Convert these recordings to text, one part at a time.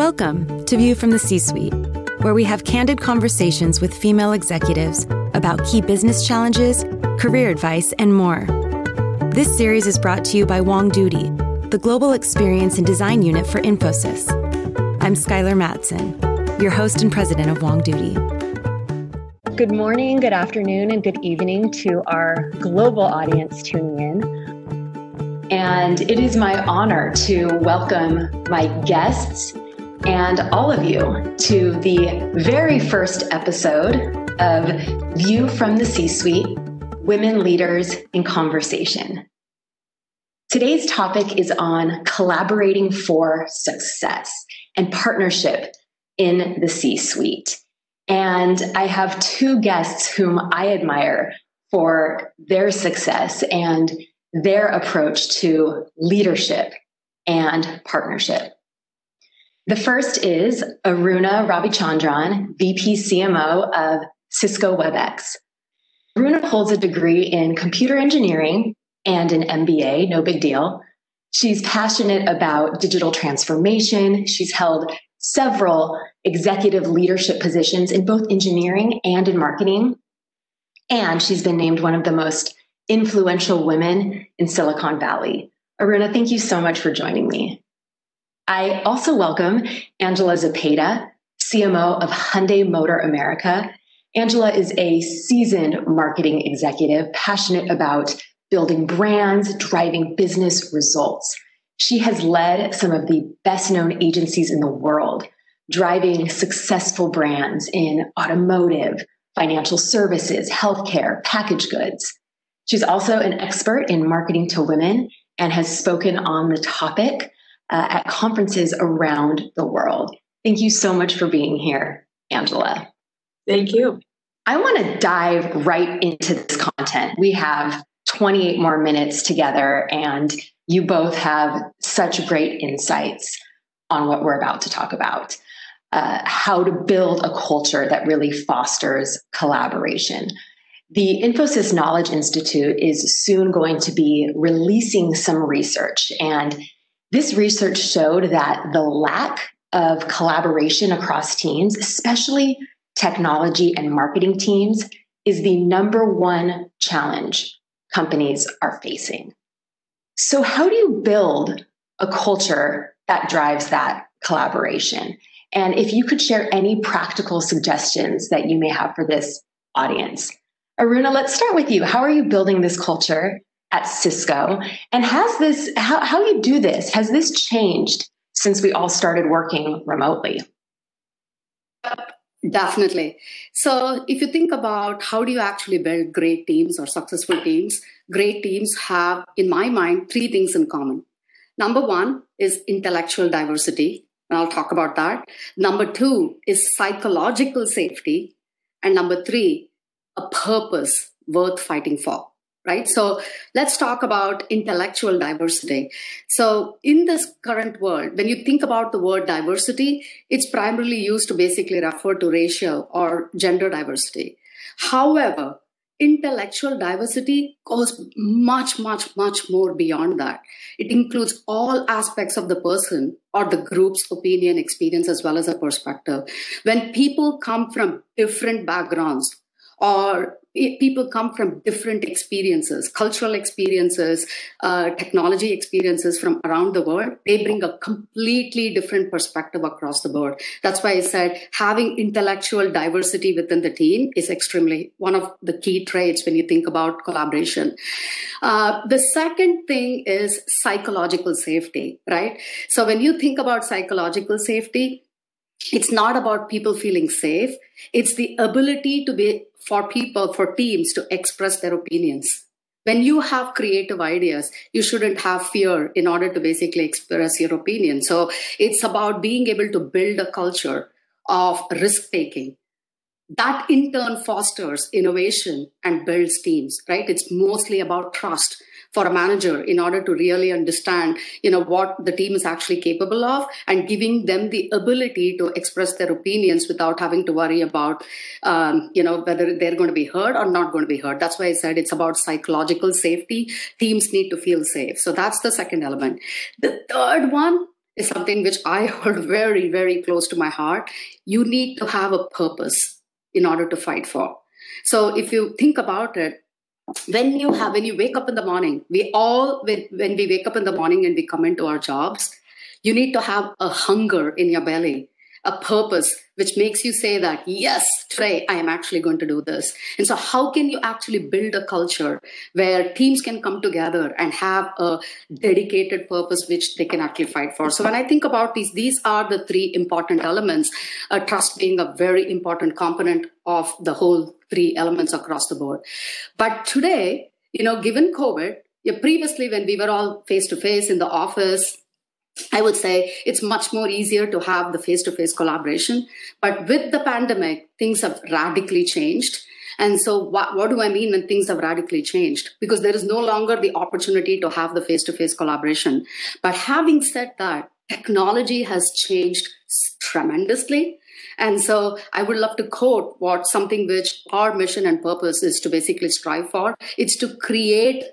Welcome to View from the C Suite, where we have candid conversations with female executives about key business challenges, career advice, and more. This series is brought to you by WONGDOODY, the Global Experience and Design Unit for Infosys. I'm Skyler Mattson, your host and president of WONGDOODY. Good morning, good afternoon, and good evening to our global audience tuning in. And it is my honor to welcome my guests and all of you to the very first episode of View from the C Suite Women Leaders in Conversation. Today's topic is on collaborating for success and partnership in the C suite. And I have two guests whom I admire for their success and their approach to leadership and partnership. The first is Aruna Ravichandran, VP CMO of Cisco WebEx. Aruna holds a degree in computer engineering and an MBA, no big deal. She's passionate about digital transformation. She's held several executive leadership positions in both engineering and in marketing. And she's been named one of the most influential women in Silicon Valley. Aruna, thank you so much for joining me. I also welcome Angela Zepeda, CMO of Hyundai Motor America. Angela is a seasoned marketing executive, passionate about building brands, driving business results. She has led some of the best known agencies in the world, driving successful brands in automotive, financial services, healthcare, packaged goods. She's also an expert in marketing to women and has spoken on the topic uh, at conferences around the world. Thank you so much for being here, Angela. Thank you. I want to dive right into this content. We have 28 more minutes together, and you both have such great insights on what we're about to talk about. Uh, how to build a culture that really fosters collaboration. The Infosys Knowledge Institute is soon going to be releasing some research, and this research showed that the lack of collaboration across teams, especially technology and marketing teams, is the number one challenge companies are facing. So, how do you build a culture that drives that collaboration? And if you could share any practical suggestions that you may have for this audience. Aruna, let's start with you. How are you building this culture at Cisco. And has this, how, how you do this, has this changed since we all started working remotely? Definitely. So, if you think about how do you actually build great teams or successful teams, great teams have, in my mind, three things in common. Number one is intellectual diversity, and I'll talk about that. Number two is psychological safety. And number three, a purpose worth fighting for right? So let's talk about intellectual diversity. So in this current world, when you think about the word diversity, it's primarily used to basically refer to racial or gender diversity. However, intellectual diversity goes much, much, much more beyond that. It includes all aspects of the person or the group's opinion, experience, as well as a perspective. When people come from different backgrounds, or people come from different experiences, cultural experiences, uh, technology experiences from around the world. They bring a completely different perspective across the board. That's why I said having intellectual diversity within the team is extremely one of the key traits when you think about collaboration. Uh, the second thing is psychological safety, right? So when you think about psychological safety, it's not about people feeling safe. It's the ability to be for people, for teams to express their opinions. When you have creative ideas, you shouldn't have fear in order to basically express your opinion. So it's about being able to build a culture of risk taking. That in turn fosters innovation and builds teams, right? It's mostly about trust for a manager in order to really understand you know what the team is actually capable of and giving them the ability to express their opinions without having to worry about um, you know whether they're going to be heard or not going to be heard that's why i said it's about psychological safety teams need to feel safe so that's the second element the third one is something which I hold very, very close to my heart. You need to have a purpose in order to fight for. So if you think about it, when you have when you wake up in the morning, we all when, when we wake up in the morning and we come into our jobs, you need to have a hunger in your belly a purpose which makes you say that, yes, today I am actually going to do this. And so, how can you actually build a culture where teams can come together and have a dedicated purpose which they can actually fight for? So, when I think about these, these are the three important elements, uh, trust being a very important component of the whole three elements across the board. But today, you know, given COVID, previously when we were all face to face in the office, I would say it's much more easier to have the face to face collaboration. But with the pandemic, things have radically changed. And so, what, what, do I mean when things have radically changed? Because there is no longer the opportunity to have the face to face collaboration. But having said that, technology has changed tremendously. And so, I would love to quote what something which our mission and purpose is to basically strive for. It's to create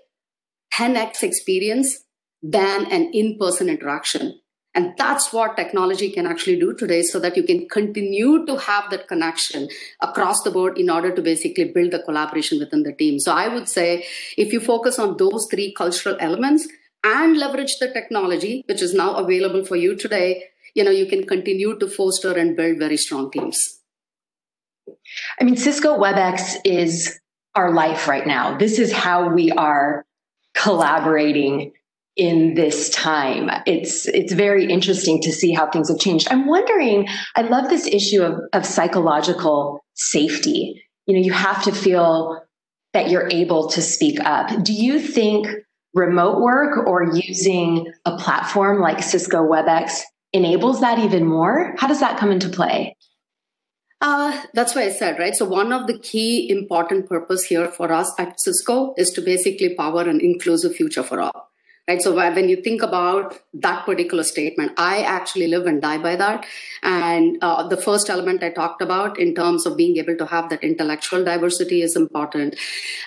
10x experience than an in person interaction. And that's what technology can actually do today so that you can continue to have that connection across the board in order to basically build the collaboration within the team. So I would say if you focus on those three cultural elements and leverage the technology, which is now available for you today, you know, you can continue to foster and build very strong teams. I mean, Cisco WebEx is our life right now. This is how we are collaborating in this time. It's it's very interesting to see how things have changed. I'm wondering, I love this issue of, of psychological safety. You know, you have to feel that you're able to speak up. Do you think remote work or using a platform like Cisco WebEx enables that even more? How does that come into play? Uh, that's why I said, right? So one of the key important purpose here for us at Cisco is to basically power an inclusive future for all right? So when you think about that particular statement i actually live and die by that. And uh, the first element i talked about in terms of being able to have that intellectual diversity is important.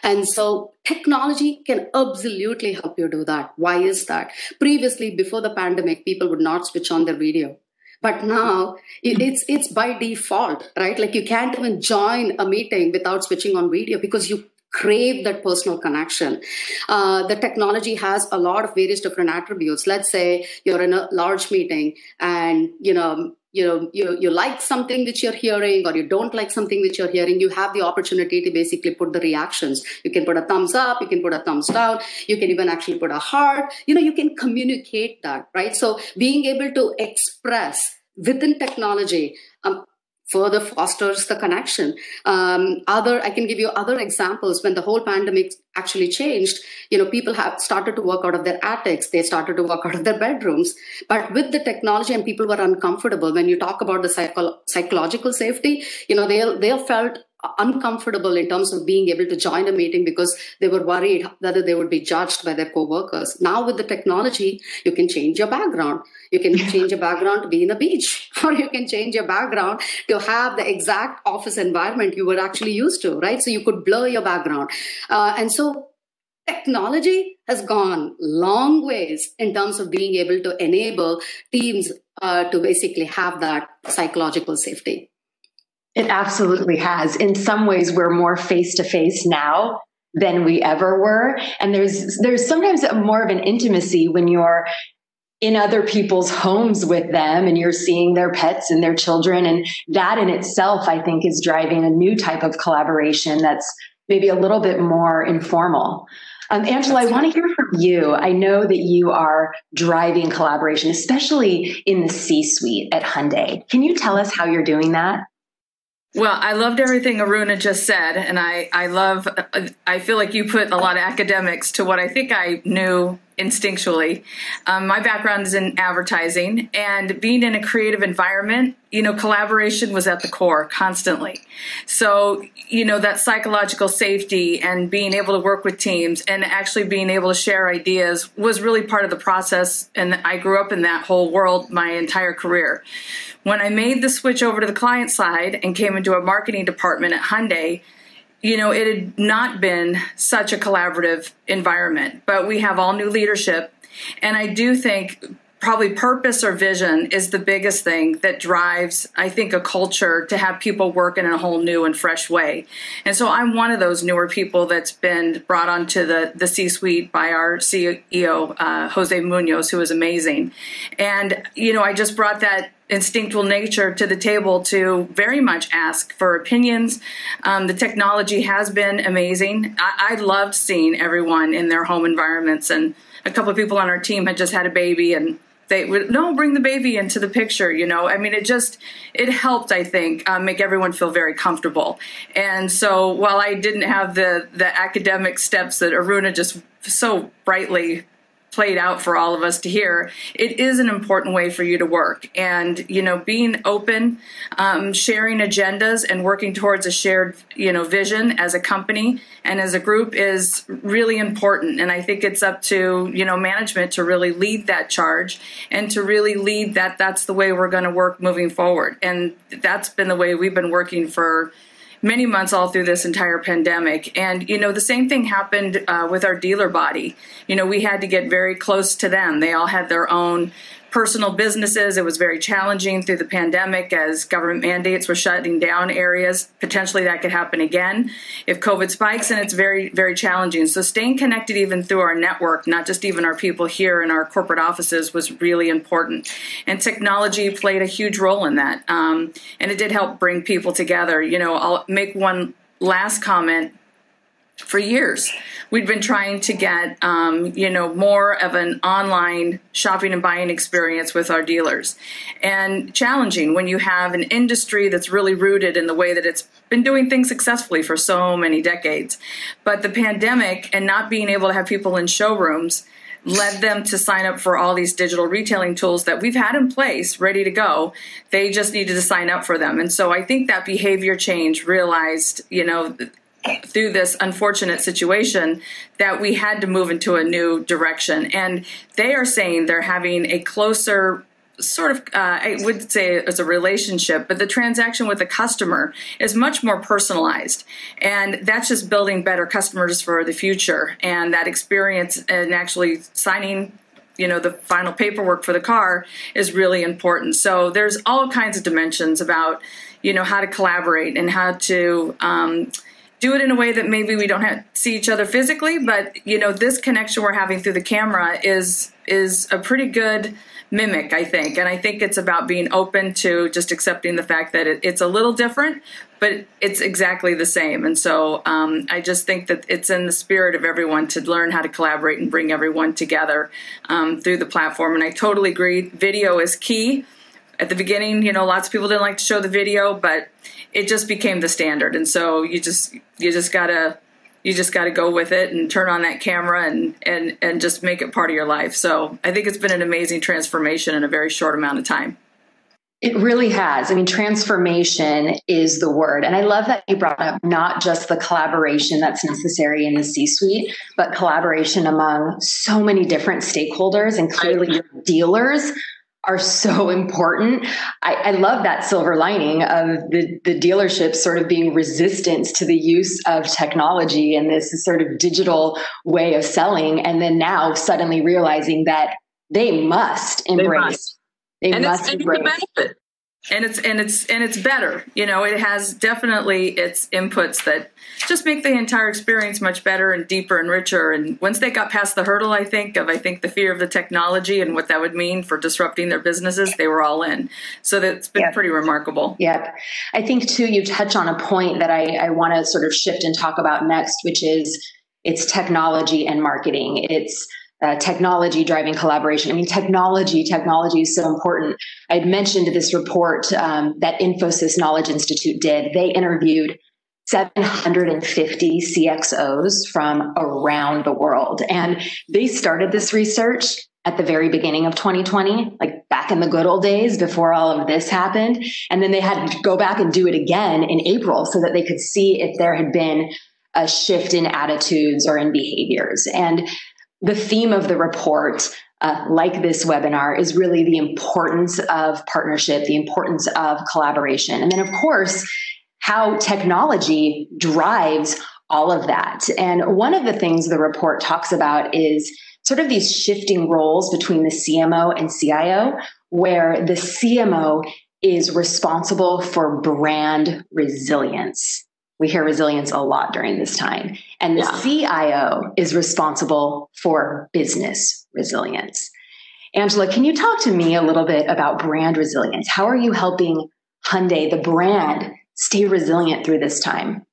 And so technology can absolutely help you do that. Why is that? Previously before the pandemic people would not switch on their video. But now it's it's by default right? Like you can't even join a meeting without switching on video because you crave that personal connection. Uh, the technology has a lot of various different attributes. Let's say you're in a large meeting and, you know, you know you, you like something that you're hearing or you don't like something which you're hearing you have the opportunity to basically put the reactions you can put a thumbs up you can put a thumbs down you can even actually put a heart you know you can communicate that right so being able to express within technology um, further fosters the connection. Um, other, I can give you other examples when the whole pandemic actually changed. You know, people have started to work out of their attics. They started to work out of their bedrooms. But with the technology and people were uncomfortable, when you talk about the psycho- psychological safety, you know, they, they felt uncomfortable in terms of being able to join a meeting because they were worried whether they would be judged by their co-workers. Now with the technology, you can change your background. You can change your background to be in a beach, or you can change your background to have the exact office environment you were actually used to, right? So you could blur your background. Uh, and so technology has gone long ways in terms of being able to enable teams uh, to basically have that psychological safety. It absolutely has. In some ways, we're more face to face now than we ever were. And there's there's sometimes more of an intimacy when you're in other people's homes with them and you're seeing their pets and their children. And that in itself, I think, is driving a new type of collaboration that's maybe a little bit more informal. Um, Angela, I want to hear from you. I know that you are driving collaboration, especially in the C suite at Hyundai. Can you tell us how you're doing that? Well, I loved everything Aruna just said, and I, I love, I feel like you put a lot of academics to what I think I knew instinctually. Um, my background is in advertising, and being in a creative environment, you know, collaboration was at the core constantly. So, you know, that psychological safety and being able to work with teams and actually being able to share ideas was really part of the process. And I grew up in that whole world my entire career. When I made the switch over to the client side and came into a marketing department at Hyundai, you know, it had not been such a collaborative environment, but we have all new leadership. And I do think probably purpose or vision is the biggest thing that drives i think a culture to have people work in a whole new and fresh way and so i'm one of those newer people that's been brought onto the, the c-suite by our ceo uh, jose munoz who is amazing and you know i just brought that instinctual nature to the table to very much ask for opinions. Um, the technology has been amazing. I, I loved seeing everyone in their home environments, and a couple of people on our team had just had a baby, and they would no bring the baby into the picture you know i mean it just it helped i think um, make everyone feel very comfortable and so while i didn't have the the academic steps that aruna just so brightly played out for all of us to hear it is an important way for you to work. And you know being open um, sharing agendas and working towards a shared you know vision as a company and as a group is really important. And i think it's up to you know management to really lead that charge and to really lead that that's the way we're going to work moving forward. And that's been the way we've been working for many months all through this entire pandemic. And, you know, the same thing happened uh, with our dealer body. You know, we had to get very close to them. They all had their own personal businesses. It was very challenging through the pandemic as government mandates were shutting down areas. Potentially that could happen again if COVID spikes, and it's very, very challenging. So staying connected even through our network, not just even our people here in our corporate offices, was really important. And technology played a huge role in that. Um, and it did help bring people together. You know, I'll make one last comment for years. We'd been trying to get, um, you know, more of an online shopping and buying experience with our dealers, and challenging when you have an industry that's really rooted in the way that it's been doing things successfully for so many decades. But the pandemic and not being able to have people in showrooms led them to sign up for all these digital retailing tools that we've had in place ready to go they just needed to sign up for them and so i think that behavior change realized you know through this unfortunate situation that we had to move into a new direction. And they are saying they're having a closer sort of uh, i would say it's a relationship but the transaction with the customer is much more personalized. And that's just building better customers for the future. And that experience and actually signing you know the final paperwork for the car is really important. So there's all kinds of dimensions about you know how to collaborate and how to um, do it in a way that maybe we don't have see each other physically but you know this connection we're having through the camera is is a pretty good mimic i think. And i think it's about being open to just accepting the fact that it, it's a little different but it's exactly the same. And so um, i just think that it's in the spirit of everyone to learn how to collaborate and bring everyone together um, through the platform. And i totally agree. Video is key. At the beginning you know lots of people didn't like to show the video but it just became the standard and so you just you just gotta you just got to go with it and turn on that camera and and and just make it part of your life so i think it's been an amazing transformation in a very short amount of time it really has. I mean, transformation is the word. And I love that you brought up not just the collaboration that's necessary in the C suite, but collaboration among so many different stakeholders and clearly your dealers are so important. I, I, love that silver lining of the, the dealership sort of being resistant to the use of technology and this sort of digital way of selling. And then now suddenly realizing that they must embrace. They must, they and must it's, embrace. It's benefit and it's and it's and it's better you know it has definitely its inputs that just make the entire experience much better and deeper and richer. And once they got past the hurdle i think of i think the fear of the technology and what that would mean for disrupting their businesses they were all in. So that's been yep. pretty remarkable. Yep. I think too you touch on a point that i, I want to sort of shift and talk about next which is it's technology and marketing. It's uh, technology driving collaboration. I mean, technology, technology is so important. I'd mentioned this report um, that Infosys Knowledge Institute did. They interviewed 750 CXOs from around the world. And they started this research at the very beginning of 2020, like back in the good old days before all of this happened. And then they had to go back and do it again in April so that they could see if there had been a shift in attitudes or in behaviors. And the theme of the report, uh, like this webinar, is really the importance of partnership, the importance of collaboration. And then, of course, how technology drives all of that. And one of the things the report talks about is sort of these shifting roles between the CMO and CIO, where the CMO is responsible for brand resilience. We hear resilience a lot during this time. And the yeah. CIO is responsible for business resilience. Angela, can you talk to me a little bit about brand resilience? How are you helping Hyundai, the brand, stay resilient through this time?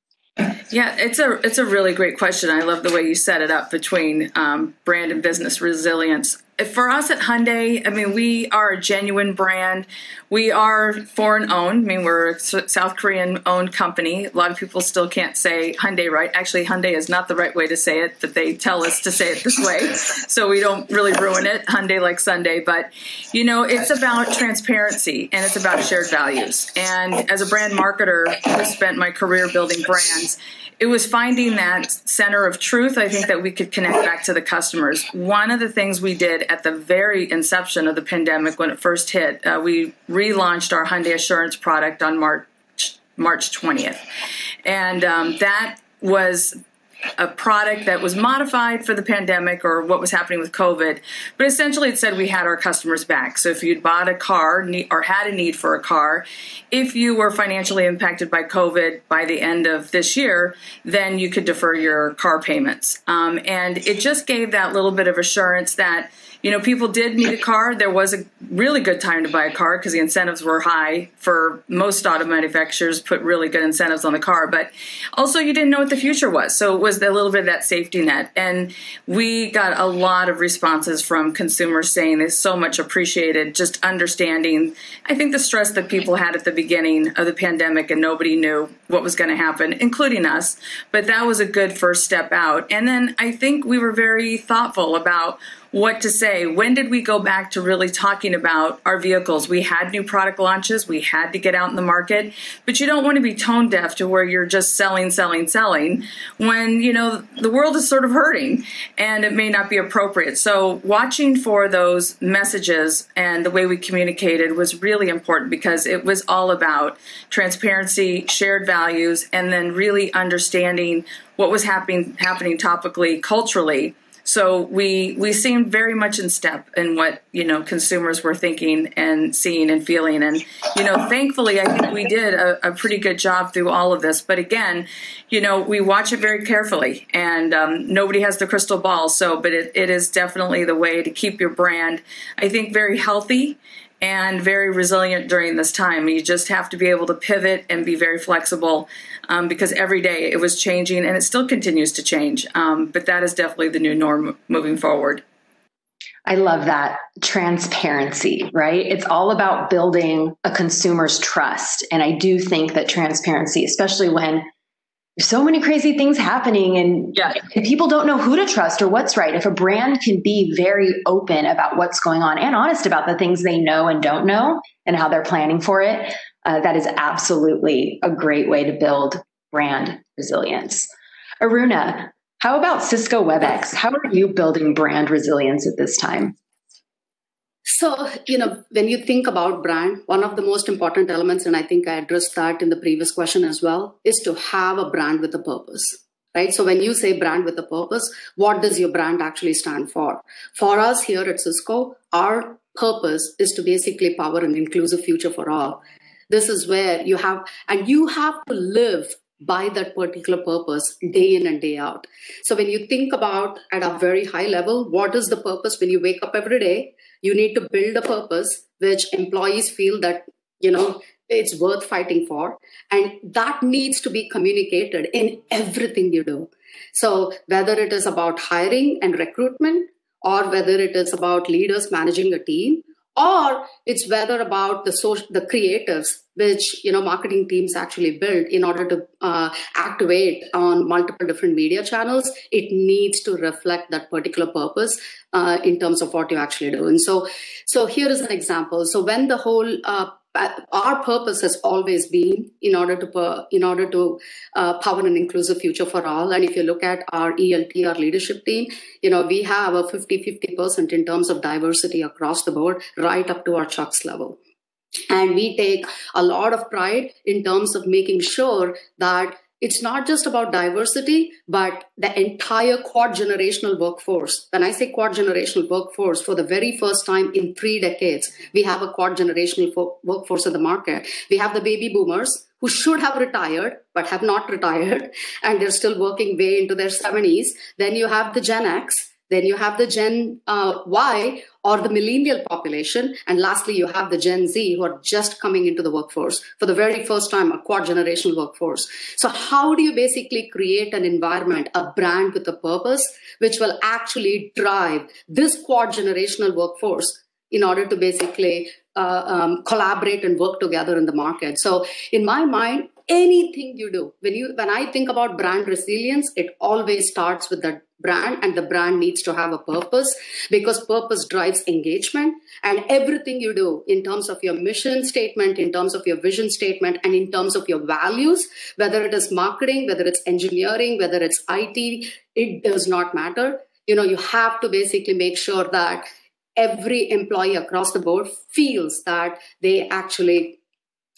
Yeah, it's a it's a really great question. I love the way you set it up between um, brand and business resilience for us at Hyundai, I mean, we are a genuine brand. We are foreign owned. I mean, we're a South Korean owned company. A lot of people still can't say Hyundai right. Actually, Hyundai is not the right way to say it, but they tell us to say it this way. So we don't really ruin it. Hyundai like Sunday. But, you know, it's about transparency and it's about shared values. And as a brand marketer who spent my career building brands, it was finding that center of truth. I think that we could connect back to the customers. One of the things we did at the very inception of the pandemic, when it first hit, uh, we relaunched our Hyundai Assurance product on March March 20th, and um, that was a product that was modified for the pandemic or what was happening with COVID. But essentially, it said we had our customers back. So if you'd bought a car or had a need for a car, if you were financially impacted by COVID by the end of this year, then you could defer your car payments. Um, and it just gave that little bit of assurance that you know, people did need a car. There was a really good time to buy a car because the incentives were high for most auto manufacturers put really good incentives on the car. But also you didn't know what the future was. So it was a little bit of that safety net. And we got a lot of responses from consumers saying they so much appreciated just understanding, I think the stress that people had at the beginning of the pandemic and nobody knew what was going to happen, including us. But that was a good first step out. And then I think we were very thoughtful about what to say. When did we go back to really talking about our vehicles? We had new product launches, we had to get out in the market, but you don't want to be tone deaf to where you're just selling, selling, selling when, you know, the world is sort of hurting and it may not be appropriate. So watching for those messages and the way we communicated was really important because it was all about transparency, shared values, and then really understanding what was happening happening topically, culturally so we we seemed very much in step in what you know consumers were thinking and seeing and feeling, and you know thankfully I think we did a, a pretty good job through all of this. But again, you know we watch it very carefully, and um, nobody has the crystal ball. So, but it, it is definitely the way to keep your brand, I think, very healthy and very resilient during this time. You just have to be able to pivot and be very flexible um, because every day it was changing and it still continues to change. Um, but that is definitely the new norm moving forward. I love that transparency, right? It's all about building a consumer's trust. And I do think that transparency, especially when so many crazy things happening and yeah. people don't know who to trust or what's right. If a brand can be very open about what's going on and honest about the things they know and don't know and how they're planning for it, uh, that is absolutely a great way to build brand resilience. Aruna, how about Cisco WebEx? How are you building brand resilience at this time? So, you know, when you think about brand, one of the most important elements, and I think I addressed that in the previous question as well, is to have a brand with a purpose. Right. So when you say brand with a purpose, what does your brand actually stand for? For us here at Cisco, our purpose is to basically power an inclusive future for all. This is where you have, and you have to live by that particular purpose day in and day out. So when you think about at a very high level, what is the purpose when you wake up every day? You need to build a purpose which employees feel that, you know, it's worth fighting for. And that needs to be communicated in everything you do. So whether it is about hiring and recruitment, or whether it is about leaders managing a team, or it's whether about the social, the creatives which you know marketing teams actually build in order to uh, activate on multiple different media channels. It needs to reflect that particular purpose uh, in terms of what you actually do. And so so here is an example. So when the whole uh, our purpose has always been in order to in order to uh, power an inclusive future for all. And if you look at our elt our leadership team you know we have a 50 50% in terms of diversity across the board right up to our chucks level. And we take a lot of pride in terms of making sure that it's not just about diversity, but the entire quad generational workforce. When I say quad generational workforce, for the very first time in three decades, we have a quad generational fo- workforce in the market. We have the baby boomers who should have retired but have not retired and they're still working way into their 70s. Then you have the Gen X then you have the Gen uh, Y or the millennial population. And lastly, you have the Gen Z who are just coming into the workforce for the very first time, a quad generational workforce. So, how do you basically create an environment, a brand with a purpose, which will actually drive this quad generational workforce in order to basically uh, um, collaborate and work together in the market? So, in my mind, anything you do when you when i think about brand resilience it always starts with the brand and the brand needs to have a purpose because purpose drives engagement and everything you do in terms of your mission statement in terms of your vision statement and in terms of your values whether it is marketing whether it's engineering whether it's it it does not matter. You know you have to basically make sure that every employee across the board feels that they actually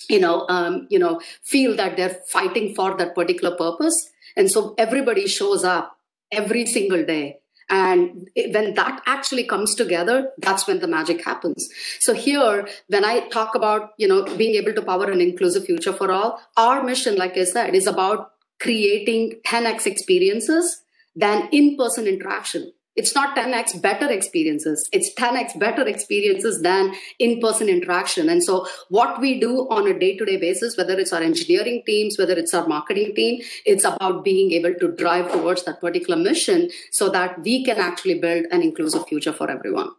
you know um, you know feel that they're fighting for that particular purpose and so everybody shows up every single day. And when that actually comes together, that's when the magic happens. So here, when I talk about, you know, being able to power an inclusive future for all, our mission, like I said, is about creating 10x experiences than in-person interaction it's not 10x better experiences. It's 10x better experiences than in-person interaction. And so what we do on a day-to-day basis whether it's our engineering teams whether it's our marketing team it's about being able to drive towards that particular mission so that we can actually build an inclusive future for everyone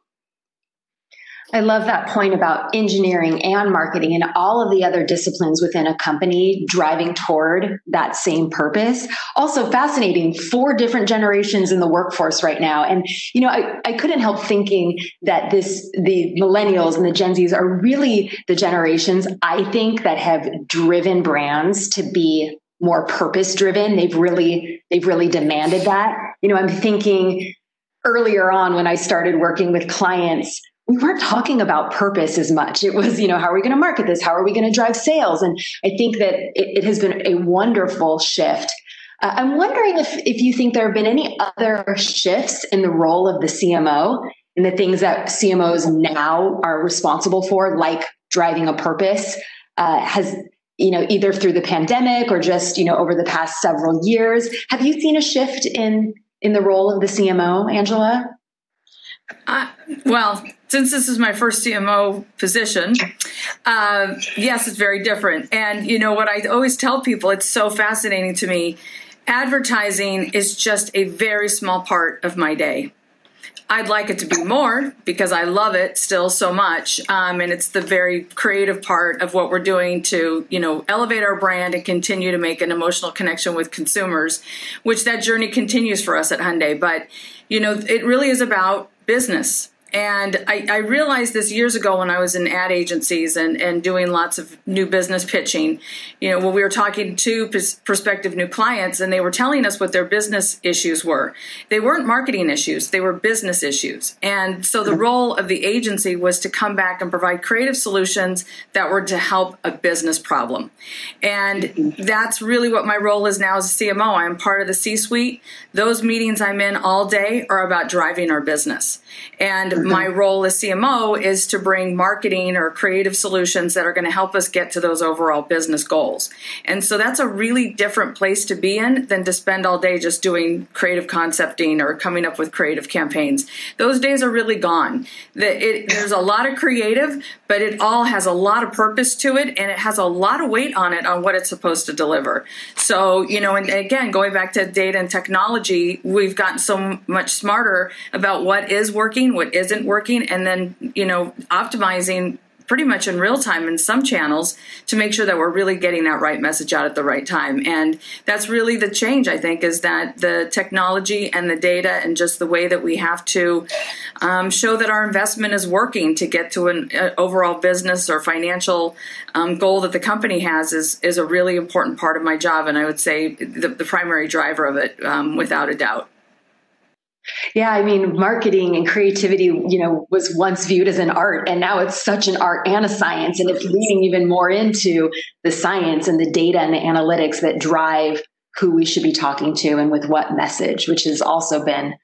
I love that point about engineering and marketing and all of the other disciplines within a company driving toward that same purpose. Also fascinating, four different generations in the workforce right now. And, you know, I, I couldn't help thinking that this, the millennials and the Gen Zs are really the generations I think that have driven brands to be more purpose driven. They've really, they've really demanded that. You know, I'm thinking earlier on when I started working with clients, we weren't talking about purpose as much. It was, you know, how are we going to market this? How are we going to drive sales? And I think that it, it has been a wonderful shift. Uh, I'm wondering if, if you think there have been any other shifts in the role of the CMO and the things that CMOs now are responsible for, like driving a purpose, uh, has you know either through the pandemic or just you know over the past several years. Have you seen a shift in in the role of the CMO, Angela? Well, since this is my first CMO position, uh, yes, it's very different. And you know what I always tell people, it's so fascinating to me. Advertising is just a very small part of my day. I'd like it to be more because I love it still so much, um, and it's the very creative part of what we're doing to, you know, elevate our brand and continue to make an emotional connection with consumers, which that journey continues for us at Hyundai. But you know, it really is about business and I, I, realized this years ago when I was in ad agencies and, and doing lots of new business pitching. You know, when we were talking to prospective new clients and they were telling us what their business issues were, they weren't marketing issues, they were business issues. And so the role of the agency was to come back and provide creative solutions that were to help a business problem. And mm-hmm. that's really what my role is now as a CMO. I'm part of the C suite. Those meetings I'm in all day are about driving our business. And mm-hmm. my role as CMO is to bring marketing or creative solutions that are going to help us get to those overall business goals. And so that's a really different place to be in than to spend all day just doing creative concepting or coming up with creative campaigns. Those days are really gone. It, there's a lot of creative, but it all has a lot of purpose to it and it has a lot of weight on it on what it's supposed to deliver. So, you know, and again, going back to data and technology, we've gotten so much smarter about what is working, what is isn't working and then you know optimizing pretty much in real time in some channels to make sure that we're really getting that right message out at the right time. And that's really the change i think is that the technology and the data and just the way that we have to um, show that our investment is working to get to an uh, overall business or financial um, goal that the company has is is a really important part of my job. And i would say the, the primary driver of it um, without a doubt yeah, I mean, marketing and creativity, you know, was once viewed as an art, and now it's such an art and a science, and it's leaning even more into the science and the data and the analytics that drive who we should be talking to and with what message, which has also been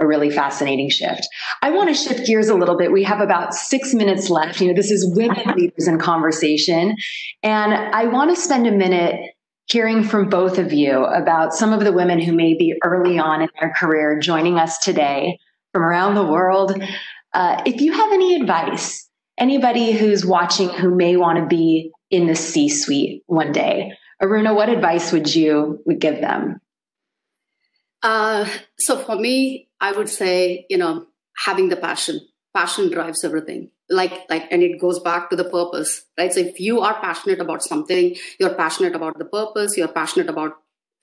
a really fascinating shift. I want to shift gears a little bit. We have about six minutes left. You know, this is women leaders in conversation. And I want to spend a minute hearing from both of you about some of the women who may be early on in their career joining us today from around the world. Uh, if you have any advice, anybody who's watching who may want to be in the C suite one day, Aruna, what advice would you would give them? Uh, so for me, I would say, you know, having the passion. Passion drives everything. Like, like, and it goes back to the purpose, right? So if you are passionate about something, you're passionate about the purpose, you're passionate about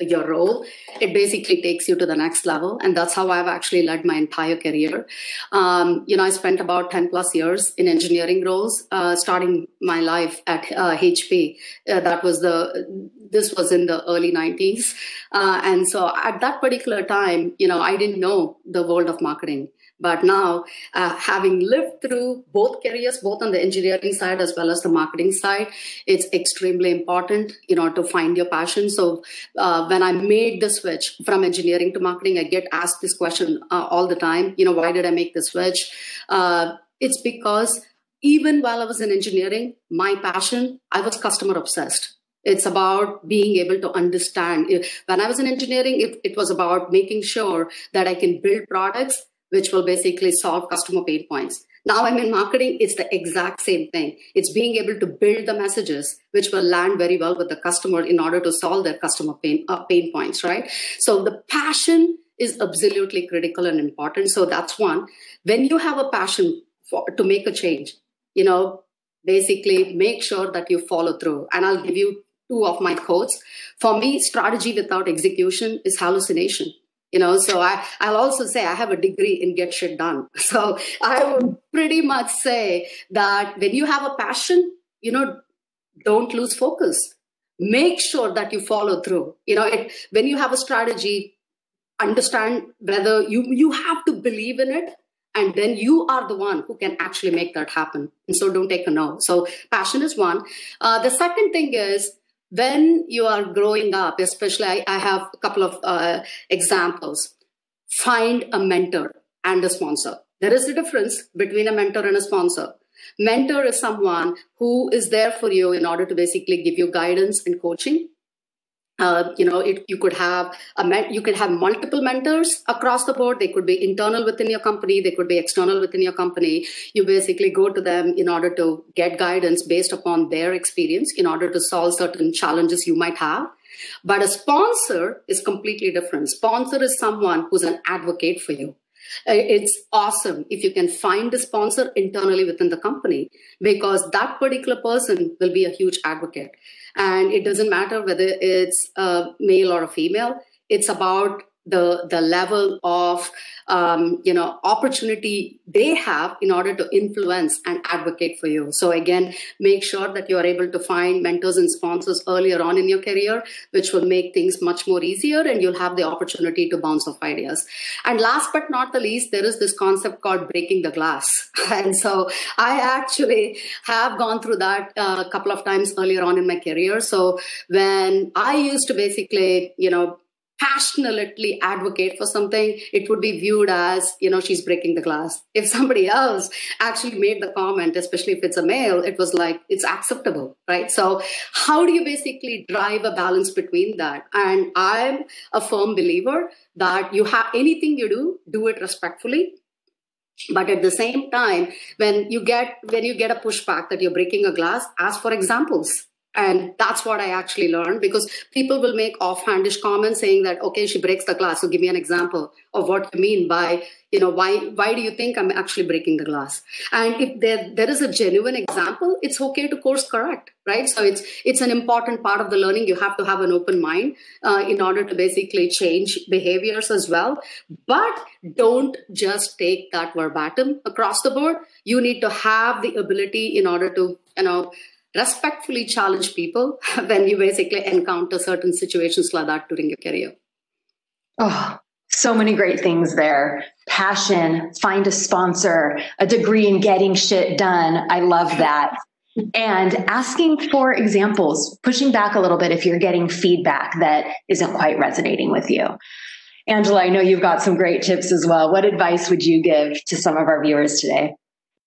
your role, it basically takes you to the next level. And that's how I've actually led my entire career. Um, you know, I spent about 10 plus years in engineering roles, uh, starting my life at uh, HP. Uh, that was the, this was in the early 90s. Uh, and so at that particular time, you know, I didn't know the world of marketing. But now, uh, having lived through both careers, both on the engineering side as well as the marketing side, it's extremely important, you know, to find your passion. So uh, when I made the switch from engineering to marketing, I get asked this question uh, all the time. You know, why did I make the switch? Uh, it's because even while I was in engineering, my passion, I was customer obsessed. It's about being able to understand. When I was in engineering, it, it was about making sure that I can build products which will basically solve customer pain points. Now I'm in marketing, it's the exact same thing. It's being able to build the messages which will land very well with the customer in order to solve their customer pain, uh, pain points, right? So the passion is absolutely critical and important. So that's one. When you have a passion for, to make a change, you know, basically make sure that you follow through. And I'll give you two of my quotes. For me, strategy without execution is hallucination you know so i i'll also say i have a degree in get shit done. So i would pretty much say that when you have a passion you know don't lose focus. Make sure that you follow through. You know it, when you have a strategy understand whether you you have to believe in it and then you are the one who can actually make that happen. And so don't take a no. So passion is one. Uh, the second thing is when you are growing up, especially I, I have a couple of uh, examples. Find a mentor and a sponsor. There is a difference between a mentor and a sponsor. Mentor is someone who is there for you in order to basically give you guidance and coaching. Uh, you know, it, you could have a you could have multiple mentors across the board. They could be internal within your company. They could be external within your company. You basically go to them in order to get guidance based upon their experience in order to solve certain challenges you might have. But a sponsor is completely different. Sponsor is someone who's an advocate for you. Uh, it's awesome if you can find a sponsor internally within the company because that particular person will be a huge advocate. And it doesn't matter whether it's a male or a female, it's about the the level of um, you know opportunity they have in order to influence and advocate for you. So again make sure that you are able to find mentors and sponsors earlier on in your career which will make things much more easier and you'll have the opportunity to bounce off ideas. And last but not the least there is this concept called breaking the glass. And so i actually have gone through that uh, a couple of times earlier on in my career. So when i used to basically you know passionately advocate for something, it would be viewed as, you know, she's breaking the glass. If somebody else actually made the comment, especially if it's a male, it was like, it's acceptable, right? So, how do you basically drive a balance between that? And I'm a firm believer that you have anything you do, do it respectfully but at the same time when you get when you get a pushback that you're breaking a glass ask for examples and that's what I actually learned because people will make offhandish comments saying that, okay, she breaks the glass. So give me an example of what you mean by, you know, why why do you think I'm actually breaking the glass? And if there there is a genuine example, it's okay to course correct, right? So it's it's an important part of the learning. You have to have an open mind uh, in order to basically change behaviors as well. But don't just take that verbatim across the board. You need to have the ability in order to, you know, respectfully challenge people when you basically encounter certain situations like that during your career. Oh, so many great things there. Passion, find a sponsor, a degree in getting shit done. I love that. and asking for examples, pushing back a little bit if you're getting feedback that isn't quite resonating with you. Angela, I know you've got some great tips as well. What advice would you give to some of our viewers today?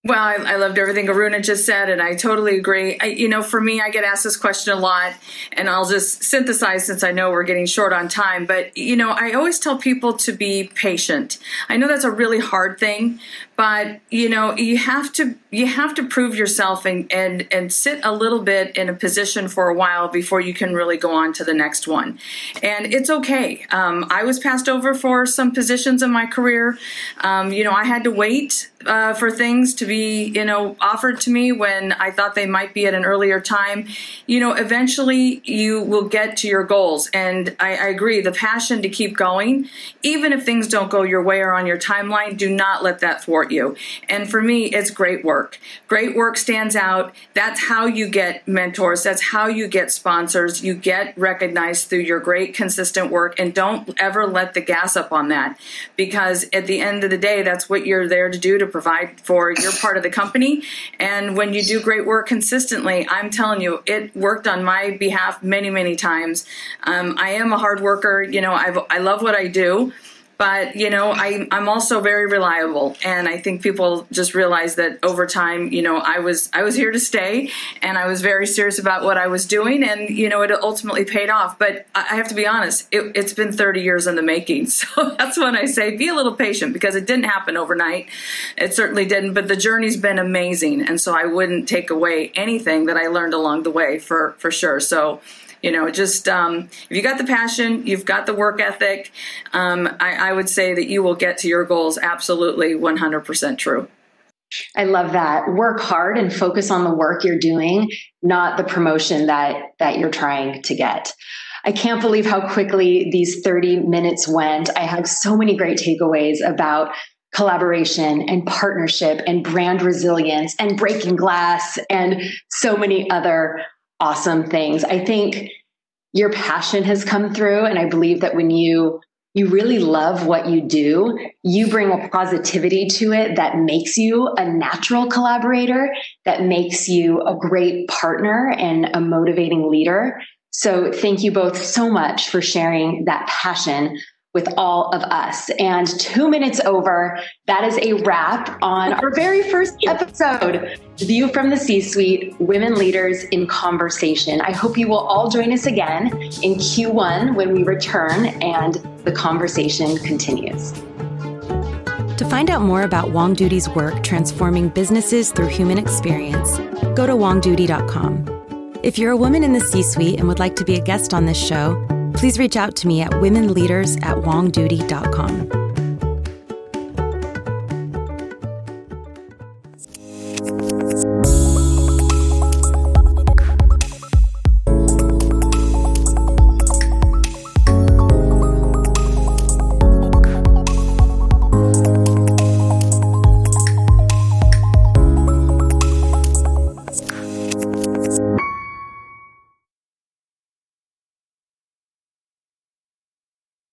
Well, I, I, loved everything Aruna just said, and I totally agree. I, you know, for me, I get asked this question a lot, and I'll just synthesize since I know we're getting short on time. But, you know, I always tell people to be patient. I know that's a really hard thing, but you know you have to you have to prove yourself and and and sit a little bit in a position for a while before you can really go on to the next one. And it's okay. Um, i was passed over for some positions in my career. Um, you know i had to wait uh, for things to be you know offered to me when i thought they might be at an earlier time. You know eventually you will get to your goals. And I, I agree the passion to keep going even if things don't go your way or on your timeline do not let that thwart support you. And for me, it's great work. Great work stands out. That's how you get mentors. That's how you get sponsors. You get recognized through your great, consistent work. And don't ever let the gas up on that because at the end of the day, that's what you're there to do to provide for your part of the company. And when you do great work consistently, I'm telling you, it worked on my behalf many, many times. Um, I am a hard worker. You know, I've, I love what I do but you know I, i'm also very reliable and i think people just realize that over time you know i was i was here to stay and i was very serious about what i was doing and you know it ultimately paid off. But i have to be honest it, has been 30 years in the making so that's when i say be a little patient because it didn't happen overnight. It certainly didn't but the journey's been amazing and so i wouldn't take away anything that i learned along the way for for sure. So you know, just um, if you got the passion, you've got the work ethic, um, I, I would say that you will get to your goals absolutely 100% true. I love that. Work hard and focus on the work you're doing, not the promotion that that you're trying to get. I can't believe how quickly these 30 minutes went. I have so many great takeaways about collaboration and partnership and brand resilience and breaking glass and so many other awesome things. I think your passion has come through and I believe that when you you really love what you do, you bring a positivity to it that makes you a natural collaborator, that makes you a great partner and a motivating leader. So, thank you both so much for sharing that passion with all of us. And two minutes over, that is a wrap on our very first episode View from the C Suite Women Leaders in Conversation. I hope you will all join us again in Q1 when we return and the conversation continues. To find out more about WONGDOODY's work transforming businesses through human experience, go to wongdoody.com. If you're a woman in the C suite and would like to be a guest on this show, please reach out to me at womenleaders at wongdoody.com.